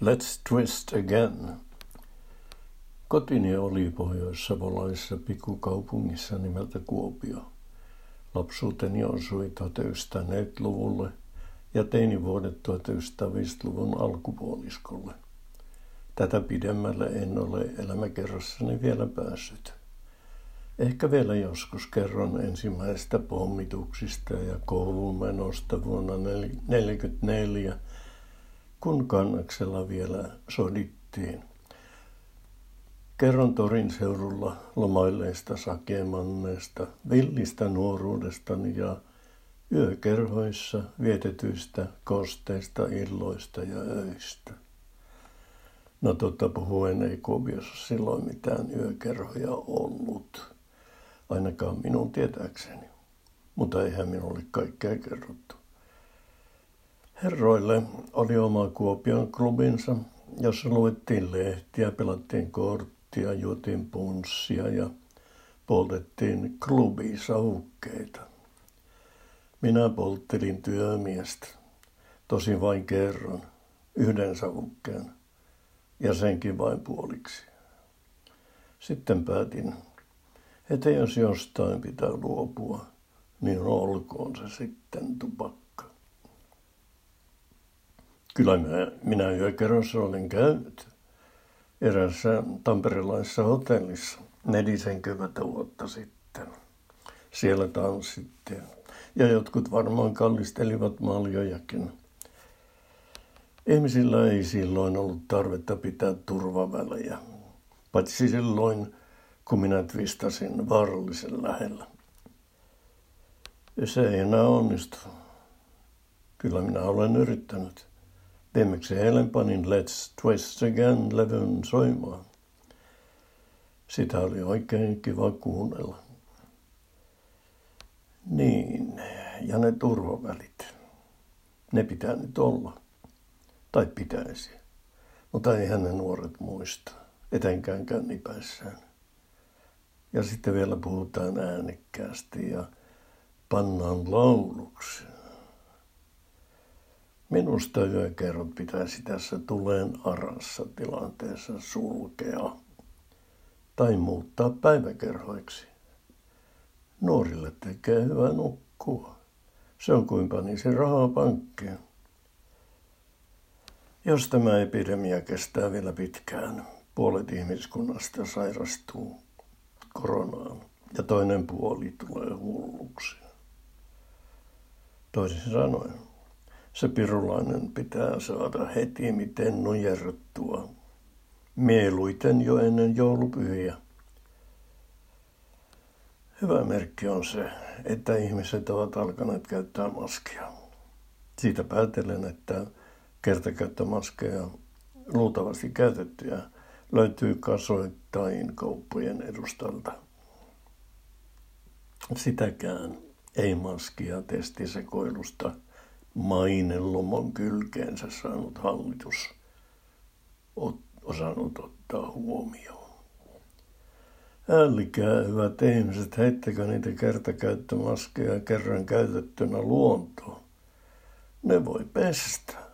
Let's twist again. Kotini oli pohjois-savolaisessa pikkukaupungissa nimeltä Kuopio. Lapsuuteni osui 1904-luvulle ja teinivuodet 1905-luvun alkupuoliskolle. Tätä pidemmälle en ole elämäkerrassani vielä päässyt. Ehkä vielä joskus kerron ensimmäistä pommituksista ja koulun menosta vuonna 1944 kun kannaksella vielä sodittiin. Kerron Torin seudulla lomailleista sakemanneesta, villistä nuoruudestani ja yökerhoissa vietetyistä kosteista illoista ja öistä. No totta puhuen ei Kuopiossa silloin mitään yökerhoja ollut, ainakaan minun tietääkseni, mutta eihän minulle kaikkea kerrottu. Herroille oli oma Kuopion klubinsa, jossa luettiin lehtiä, pelattiin korttia, juotiin punssia ja poltettiin klubisavukkeita. Minä polttelin työmiestä, tosin vain kerran, yhden savukkeen, ja senkin vain puoliksi. Sitten päätin, että jos jostain pitää luopua, niin olkoon se sitten tupakka. Kyllä minä, minä yökerrossa olen käynyt erässä tamperelaisessa hotellissa 40 vuotta sitten. Siellä tanssittiin. Ja jotkut varmaan kallistelivat maljojakin. Ihmisillä ei silloin ollut tarvetta pitää turvavälejä, paitsi silloin, kun minä twistasin vaarallisen lähellä. Se ei enää onnistu. Kyllä minä olen yrittänyt. Viimeksi panin Let's Twist Again-levyn soimaan. Sitä oli oikein kiva kuunnella. Niin, ja ne turvavälit. Ne pitää nyt olla. Tai pitäisi. Mutta eihän ne nuoret muista, etenkään kännipäissään. Ja sitten vielä puhutaan äänekkäästi ja pannaan lauluksi. Minusta yökerrot pitäisi tässä tuleen arassa tilanteessa sulkea tai muuttaa päiväkerhoiksi. Nuorille tekee hyvä nukkua. Se on kuin panisi rahaa pankkiin. Jos tämä epidemia kestää vielä pitkään, puolet ihmiskunnasta sairastuu koronaan ja toinen puoli tulee hulluksi. Toisin sanoen, se pirulainen pitää saada heti miten nujerruttua. Mieluiten jo ennen joulupyhiä. Hyvä merkki on se, että ihmiset ovat alkaneet käyttää maskia. Siitä päätellen, että kertakäyttömaskeja luultavasti käytettyjä löytyy kasoittain kauppojen edustalta. Sitäkään ei maskia testisekoilusta – mainelomon kylkeensä saanut hallitus osannut ottaa huomioon. Älkää, hyvät ihmiset, heittäkö niitä kertakäyttömaskeja kerran käytettynä luontoon. Ne voi pestä.